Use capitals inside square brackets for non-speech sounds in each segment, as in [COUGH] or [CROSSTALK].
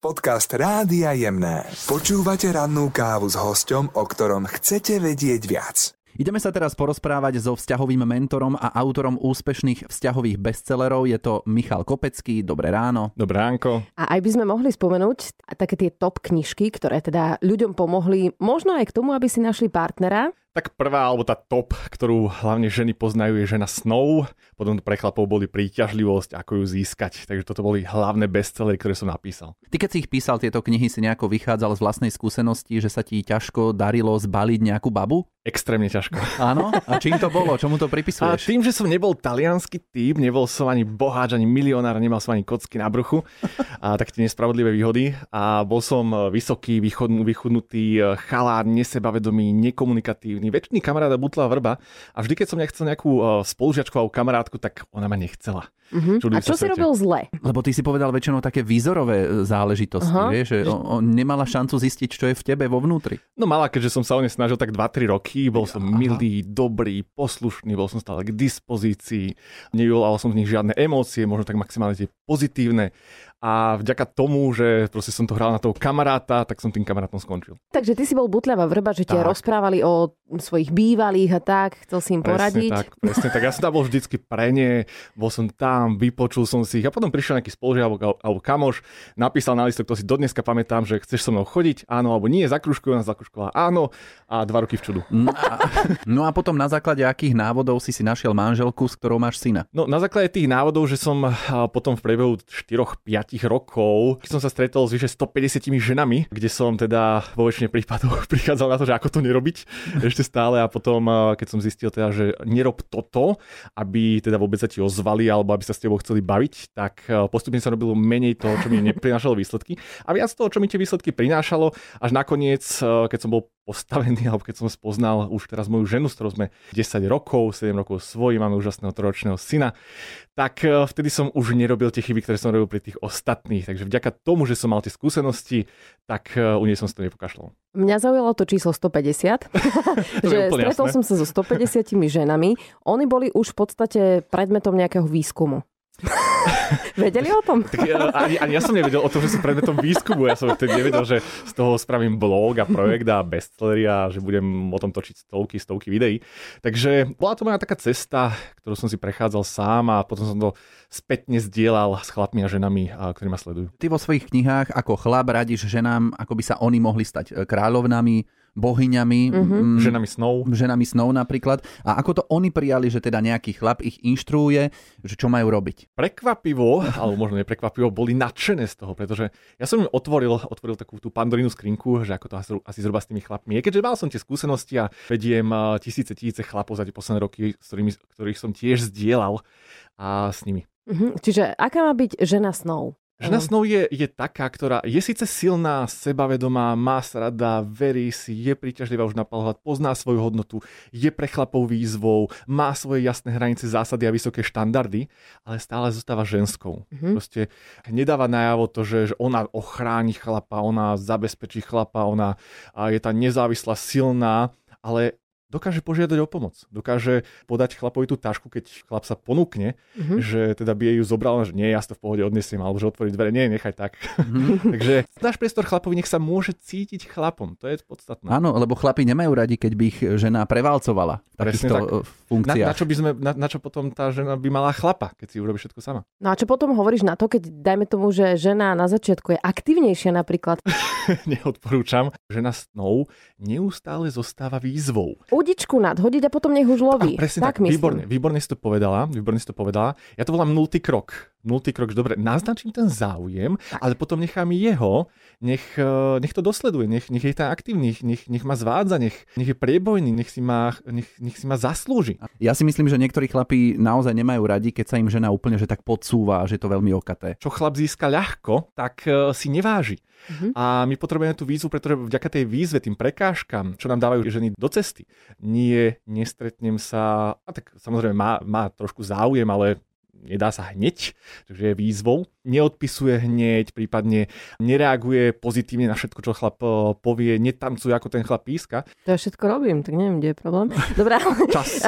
Podcast Rádia Jemné. Počúvate rannú kávu s hosťom, o ktorom chcete vedieť viac. Ideme sa teraz porozprávať so vzťahovým mentorom a autorom úspešných vzťahových bestsellerov. Je to Michal Kopecký. Dobré ráno. Dobré ránko. A aj by sme mohli spomenúť také tie top knižky, ktoré teda ľuďom pomohli možno aj k tomu, aby si našli partnera. Tak prvá, alebo tá top, ktorú hlavne ženy poznajú, je žena snov. Potom pre chlapov boli príťažlivosť, ako ju získať. Takže toto boli hlavné bestsellery, ktoré som napísal. Ty keď si ich písal, tieto knihy si nejako vychádzal z vlastnej skúsenosti, že sa ti ťažko darilo zbaliť nejakú babu? Extrémne ťažko. Áno? A čím to bolo? Čomu to A pripisuješ? tým, že som nebol talianský typ, nebol som ani boháč, ani milionár, nemal som ani kocky na bruchu, a tak tie nespravodlivé výhody. A bol som vysoký, vychudnutý chalár, nesebavedomý, nekomunikatívny, väčšiný kamaráda butla vrba. A vždy, keď som nechcel nejakú eh, spolužiačku alebo kamarátku, tak ona ma nechcela. Uh-huh. Čuduj A čo si svete. robil zle? Lebo ty si povedal väčšinou také výzorové e, záležitosti, Aha. vieš, že on, on nemala šancu zistiť, čo je v tebe vo vnútri. No mala, keďže som sa o ne snažil tak 2-3 roky, bol som Aha. milý, dobrý, poslušný, bol som stále k dispozícii, nevyvolal som z nich žiadne emócie, možno tak maximálne tie pozitívne. A vďaka tomu, že proste som to hral na toho kamaráta, tak som tým kamarátom skončil. Takže ty si bol butľavá vrba, že Tak. rozprávali o svojich bývalých a tak, chcel si im poradiť. Presne tak, presne tak. Ja som tam bol vždycky pre ne, bol som tam, vypočul som si ich a potom prišiel nejaký spolužiak alebo, alebo kamoš, napísal na listok, to si dodneska pamätám, že chceš so mnou chodiť, áno alebo nie, zakružkujú nás zakružkovala, áno a dva roky v čudu. No a, no a potom na základe akých návodov si si našiel manželku, s ktorou máš syna? No na základe tých návodov, že som potom v priebehu 4-5 rokov, keď som sa stretol s vyše 150 ženami, kde som teda vo väčšine prípadov [LAUGHS] prichádzal na to, že ako to nerobiť [LAUGHS] ešte stále. A potom, a, keď som zistil teda, že nerob toto, aby teda vôbec sa ti ozvali alebo aby sa s tebou chceli baviť, tak a, postupne sa robilo menej toho, čo mi [LAUGHS] neprinášalo výsledky. A viac toho, čo mi tie výsledky prinášalo, až nakoniec, a, keď som bol postavený, alebo keď som spoznal už teraz moju ženu, s ktorou sme 10 rokov, 7 rokov svoji, máme úžasného troročného syna, tak vtedy som už nerobil tie chyby, ktoré som robil pri tých ostatných. Takže vďaka tomu, že som mal tie skúsenosti, tak e, u nej som si to nepokašľal. Mňa zaujalo to číslo 150, [LAUGHS] [LAUGHS] To je že stretol jasné. som sa so 150 ženami. Oni boli už v podstate predmetom nejakého výskumu. [LAUGHS] Vedeli o tom? Tak ani, ani ja som nevedel o tom, že som predmetom výskumu. Ja som vtedy nevedel, že z toho spravím blog a projekt a bestsellery a že budem o tom točiť stovky, stovky videí. Takže bola to moja taká cesta, ktorú som si prechádzal sám a potom som to spätne zdieľal s chlapmi a ženami, ktorí ma sledujú. Ty vo svojich knihách ako chlap radíš ženám, ako by sa oni mohli stať e, kráľovnami, bohyňami, Mhm. mm, Ženami snov. ženami snov napríklad. A ako to oni prijali, že teda nejaký chlap ich inštruuje, že čo majú robiť. prekvapivo, alebo možno neprekvapivo, boli nadšené z toho, pretože ja som im otvoril, otvoril takú tú pandorinu skrinku, že ako to asi, asi zhruba s tými chlapmi je, keďže mal som tie skúsenosti a vediem tisíce, tisíce chlapov za tie posledné roky, s ktorými, ktorých som tiež zdieľal a s nimi. Mhm. Čiže aká má byť žena snov? Žena snov je, je taká, ktorá je síce silná, sebavedomá, má sa rada, verí si, je príťažlivá už na pohľad, pozná svoju hodnotu, je pre chlapov výzvou, má svoje jasné hranice, zásady a vysoké štandardy, ale stále zostáva ženskou. Mhm. Proste nedáva najavo to, že, že ona ochráni chlapa, ona zabezpečí chlapa, ona je tá nezávislá, silná, ale dokáže požiadať o pomoc. Dokáže podať chlapovi tú tašku, keď chlap sa ponúkne, Mhm. že teda by jej ju zobral, že nie, ja to v pohode odnesiem, alebo že otvorí dvere, nie, nechaj tak. Mhm. [LAUGHS] Takže dáš priestor chlapovi, nech sa môže cítiť chlapom, to je podstatné. Áno, lebo chlapi nemajú radi, keď by ich žena prevalcovala v takýchto tak. e, Na, na, čo by sme, na, na čo potom tá žena by mala chlapa, keď si urobí všetko sama? No a čo potom hovoríš na to, keď dajme tomu, že žena na začiatku je aktívnejšia napríklad? [LAUGHS] Neodporúčam. Žena snov neustále zostáva výzvou. Udičku nadhodiť a potom nech už loví. Á, presne tak, myslím. výborne, výborne si to povedala, výborne si to povedala. Ja to volám nultý krok. Nultý krok, že dobre, naznačím ten záujem, ale potom nechám jeho, nech, eh, nech to dosleduje, nech, nech je tam aktívny, nech, nech ma zvádza, nech, nech je priebojný, nech si ma, nech, nech si ma zaslúži. Ja si myslím, že niektorí chlapi naozaj nemajú radi, keď sa im žena úplne že tak podsúva, že je to veľmi okaté. Čo chlap získa ľahko, tak eh, si neváži. Mhm. A my potrebujeme tú výzvu, pretože vďaka tej výzve, tým prekážkam, čo nám dávajú ženy do cesty, nie, nestretnem sa, a tak samozrejme má, má trošku záujem, ale nedá sa hneď, takže je výzvou. Neodpisuje hneď, prípadne nereaguje pozitívne na všetko, čo chlap e, povie, netancuje ako ten chlap píska. To ja všetko robím, tak neviem, kde je problém. [LAUGHS] Dobre, ale... Čas.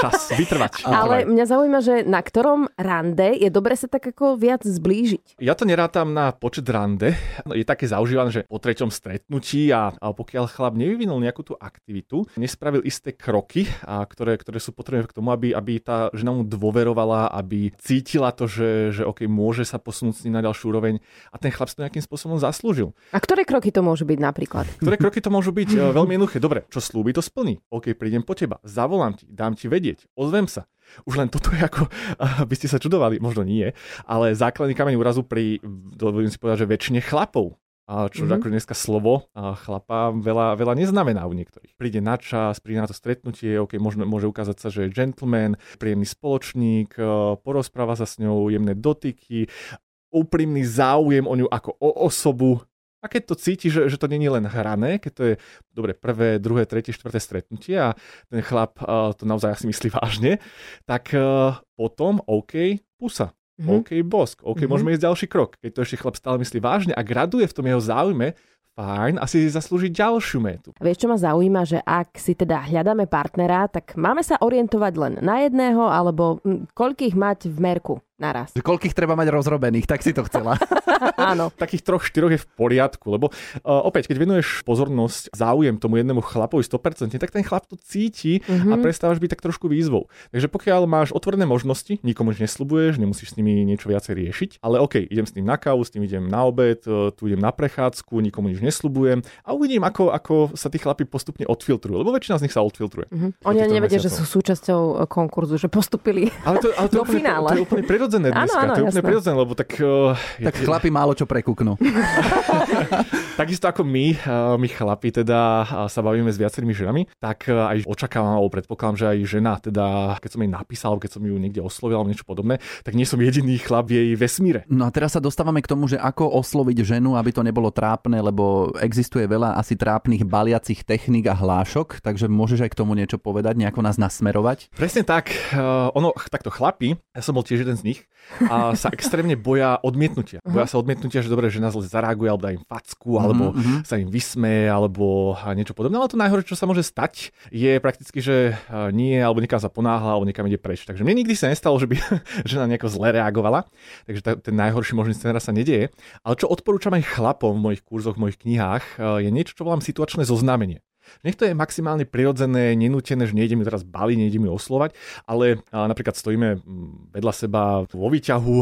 Čas. Vytrvať. [LAUGHS] Ale Vytrvať. mňa zaujíma, že na ktorom rande je dobre sa tak ako viac zblížiť. Ja to nerátam na počet rande. Je také zaužívané, že po treťom stretnutí a, a pokiaľ chlap nevyvinul nejakú tú aktivitu, nespravil isté kroky, a ktoré, ktoré sú potrebné k tomu, aby, aby tá žena mu dôverovala, aby cítila to, že, že OK, môže sa posunúť s ním na ďalšiu úroveň a ten chlap si to nejakým spôsobom zaslúžil. A ktoré kroky to môžu byť napríklad? Ktoré kroky to môžu byť [LAUGHS] e, veľmi jednoduché. Dobre, čo slúbi, to splní. OK, prídem po teba, zavolám ti, dám ti vedieť, ozvem sa. Už len toto je ako, [LAUGHS] by ste sa čudovali, možno nie, ale základný kameň úrazu pri, dovolím si povedať, že väčšine chlapov. A čo mm-hmm. ako dneska slovo a chlapa veľa, veľa neznamená u niektorých. Príde na čas, príde na to stretnutie, OK, môže, môže ukázať sa, že je gentleman, príjemný spoločník, e, porozpráva sa s ňou, jemné dotyky, úprimný záujem o ňu ako o osobu. A keď to cíti, že, že to není len hrané, keď to je dobre prvé, druhé, tretie, štvrté stretnutie a ten chlap uh, to naozaj asi myslí vážne, tak uh, potom OK, pusa. Mhm. OK, bosk. OK, Mhm. môžeme ísť ďalší krok. Keď to ešte chlap stále myslí vážne a graduje v tom jeho záujme, fajn, asi si zaslúži ďalšiu métu. Vieš, čo ma zaujíma, že ak si teda hľadáme partnera, tak máme sa orientovať len na jedného, alebo koľkých mať v merku naraz. Že koľkých treba mať rozrobených, tak si to chcela. [LAUGHS] Áno. Takých troch, štyroch je v poriadku, lebo uh, opäť, keď venuješ pozornosť, záujem tomu jednému chlapovi 100%, tak ten chlap to cíti Mhm. a prestávaš byť tak trošku výzvou. Takže pokiaľ máš otvorené možnosti, nikomu nič neslubuješ, nemusíš s nimi niečo viacej riešiť, ale OK, idem s ním na kávu, s ním idem na obed, e, tu idem na prechádzku, nikomu nič neslubujem a uvidím, ako, ako sa tí chlapi postupne odfiltrujú, lebo väčšina z nich sa odfiltruje. Mhm. Po Oni nevedia, že sú súčasťou e, konkurzu, že postupili. Ale to, ale to, [LAUGHS] Do je, úplne, finále. to je úplne prirodzené Áno, dneska. áno, to je úplne jasné. prirodzené, lebo tak... Uh, tak chlapi málo čo prekúknú. [LAUGHS] Takisto ako my, eh, my chlapi teda eh, sa bavíme s viacerými ženami, tak eh, aj očakávam, alebo predpokladám, že aj žena, teda keď som jej napísal, keď som ju niekde oslovil, alebo niečo podobné, tak nie som jediný chlap v jej vesmíre. No a teraz sa dostávame k tomu, že ako osloviť ženu, aby to nebolo trápne, lebo existuje veľa asi trápnych baliacich techník a hlášok, takže môžeš aj k tomu niečo povedať, nejako nás nasmerovať. Presne tak, eh, ono, takto chlapi, ja som bol tiež jeden z nich, a sa extrémne boja odmietnutia. Boja sa odmietnutia, že dobre, žena zle zareaguje, alebo dá im facku, alebo mhm. sa im vysmeje, alebo niečo podobné. Ale to najhoršie, čo sa môže stať, je prakticky, že nie, alebo niekam sa ponáhla, alebo niekam ide preč. Takže mne nikdy sa nestalo, že by [LAUGHS] žena nejako zle reagovala. Takže ta, ten najhorší možný scenár sa nedieje. Ale čo odporúčam aj chlapom v mojich kurzoch, v mojich knihách, je niečo, čo volám situačné zoznámenie. Nech to je maximálne prirodzené, nenútené, že nejdem ju teraz baliť, nejdem ju oslovať, ale napríklad stojíme mm, vedľa seba vo výťahu,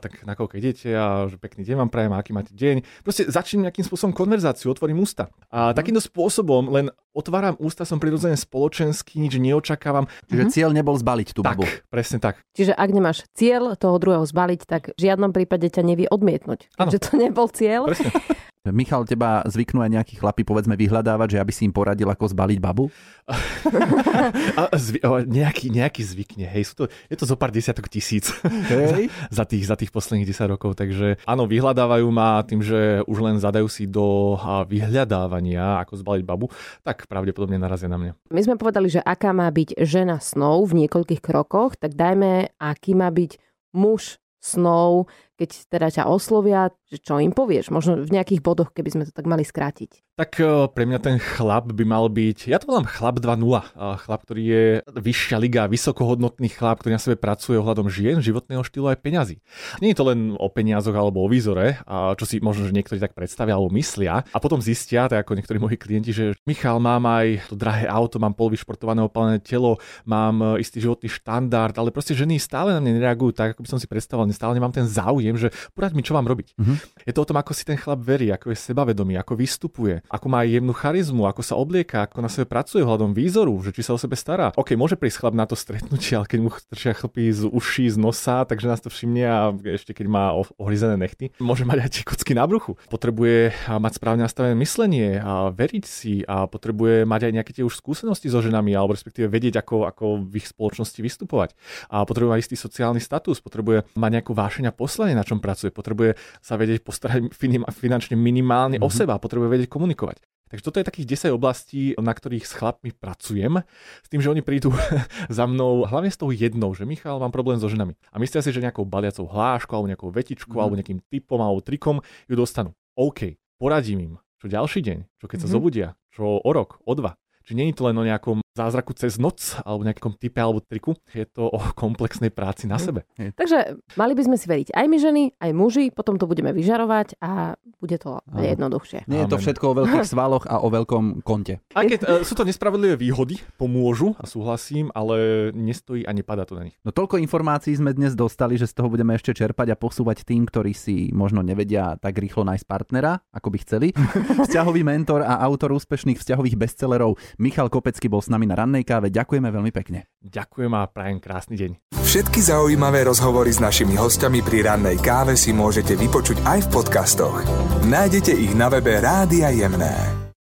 tak na koľko idete a že pekný deň vám prajem, aký máte deň. Proste začnem nejakým spôsobom konverzáciu, otvorím ústa. A takýmto spôsobom len otváram ústa, som prirodzene spoločenský, nič neočakávam. Čiže cieľ nebol zbaliť tú Tak, babu. presne tak. Čiže ak nemáš cieľ toho druhého zbaliť, tak v žiadnom prípade ťa nevie odmietnúť. Áno. Takže to nebol cieľ. Presne. [LAUGHS] Michal, teba zvyknú aj nejakí chlapi, povedzme, vyhľadávať, že aby si im poradil, ako zbaliť babu? [LAUGHS] A zvy, o, nejaký, nejaký zvykne, hej, sú to, je to zo pár desiatok tisíc [LAUGHS] Hej. za, tých, za tých posledných 10 rokov, takže áno, vyhľadávajú ma tým, že už len zadajú si do a, vyhľadávania, ako zbaliť babu, tak pravdepodobne narazia na mňa. My sme povedali, že aká má byť žena snov v niekoľkých krokoch, tak dajme, aký má byť muž snov, keď teda ťa oslovia, čo im povieš? Možno v nejakých bodoch, keby sme to tak mali skrátiť. Tak e, pre mňa ten chlap by mal byť, ja to volám chlap 2.0, a chlap, ktorý je vyššia liga, vysokohodnotný chlap, ktorý na sebe pracuje ohľadom žien, životného štýlu aj peňazí. Nie je to len o peniazoch alebo o výzore, a čo si možno, že niektorí tak predstavia alebo myslia a potom zistia, tak ako niektorí moji klienti, že Michal, mám aj to drahé auto, mám polovyšportované opalené telo, mám e, istý životný štandard, ale proste ženy stále na mňa nereagujú tak, ako by som si predstavoval, stále nemám ten záujem, že poraď mi, čo mám robiť. Mhm. Je to o tom, ako si ten chlap verí, ako je sebavedomý, ako vystupuje, ako má jemnú charizmu, ako sa oblieka, ako na sebe pracuje hľadom výzoru, že či sa o sebe stará. OK, môže prísť chlap na to stretnutie, ale keď mu trčia chlpy z uší, z nosa, takže nás to všimne a ešte keď má ohryzené nechty, môže mať aj tie kocky na bruchu. Potrebuje mať správne nastavené myslenie a veriť si a potrebuje mať aj nejaké tie už skúsenosti so ženami alebo respektíve vedieť, ako, ako v ich spoločnosti vystupovať. A potrebuje mať istý sociálny status, potrebuje mať nejakú vášeň a poslanie, na čom pracuje, potrebuje sa vedieť postarať finančne minimálne mm-hmm. o seba, potrebuje vedieť komunikovať. Takže toto je takých 10 oblastí, na ktorých s chlapmi pracujem, s tým, že oni prídu [LAUGHS] za mnou hlavne s tou jednou, že Michal, mám problém so ženami. A myslia si, že nejakou baliacou hláškou, alebo nejakou vetičkou, mm. alebo nejakým typom, alebo trikom ju dostanú. OK, poradím im, čo ďalší deň, čo keď mm-hmm. sa mhm. zobudia, čo o rok, o dva. Nie je to len o nejakom zázraku cez noc alebo nejakom type alebo triku. Je to o [LAUGHS] komplexnej práci na sebe. Takže mali by sme si veriť aj my ženy, aj muži, potom to budeme vyžarovať a bude to Áno. jednoduchšie. Nie je to všetko o veľkých [LAUGHS] svaloch a o veľkom konte. Aj keď uh, sú to nespravedlivé výhody, pomôžu a súhlasím, ale nestojí a nepadá to na nich. No toľko informácií sme dnes dostali, že z toho budeme ešte čerpať a posúvať tým, ktorí si možno nevedia tak rýchlo nájsť partnera, ako by chceli. [LAUGHS] Vzťahový mentor a autor úspešných vzťahových bestsellerov Michal Kopecký bol s nami na rannej káve. Ďakujeme veľmi pekne. Ďakujem a prajem krásny deň. Všetky zaujímavé rozhovory s našimi hostiami pri rannej káve si môžete vypočuť aj v podcastoch. Nájdete ich na webe Rádia Jemné.